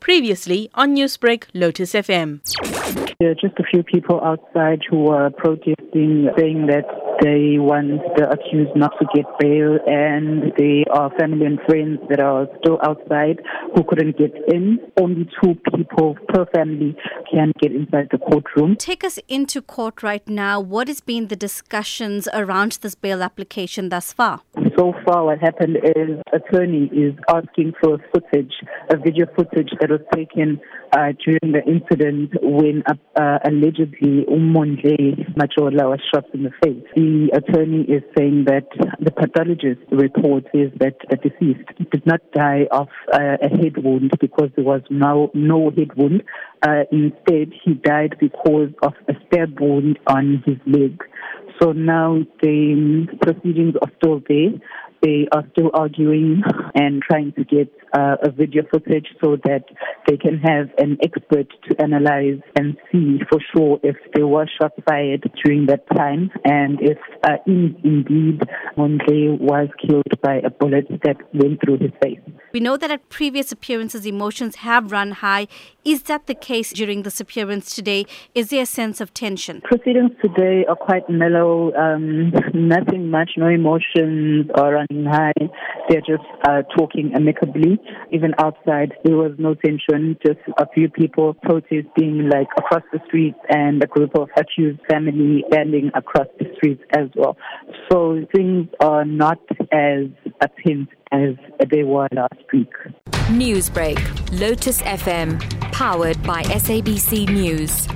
Previously on Newsbreak, Lotus FM. There are just a few people outside who are protesting, saying that they want the accused not to get bail, and they are family and friends that are still outside who couldn't get in. Only two people per family can get inside the courtroom. Take us into court right now. What has been the discussions around this bail application thus far? So far, what happened is attorney is asking for footage, a video footage that was taken uh, during the incident when uh, uh, allegedly Umondle Majola was shot in the face. The attorney is saying that the pathologist report is that the deceased did not die of uh, a head wound because there was no, no head wound. Uh, instead, he died because of a stab wound on his leg. So now the proceedings are still there. They are still arguing and trying to get uh, a video footage so that they can have an expert to analyze and see for sure if there was shots fired during that time and if uh, in, indeed Mondle was killed by a bullet that went through his face. We know that at previous appearances, emotions have run high. Is that the case during this appearance today? Is there a sense of tension? Proceedings today are quite mellow. Um, nothing much, no emotions are running high. They're just uh, talking amicably. Even outside, there was no tension. Just a few people protesting, like across the street and a group of accused family standing across the street as well. So things are not as tense as they were last week. Newsbreak, Lotus FM, powered by SABC News.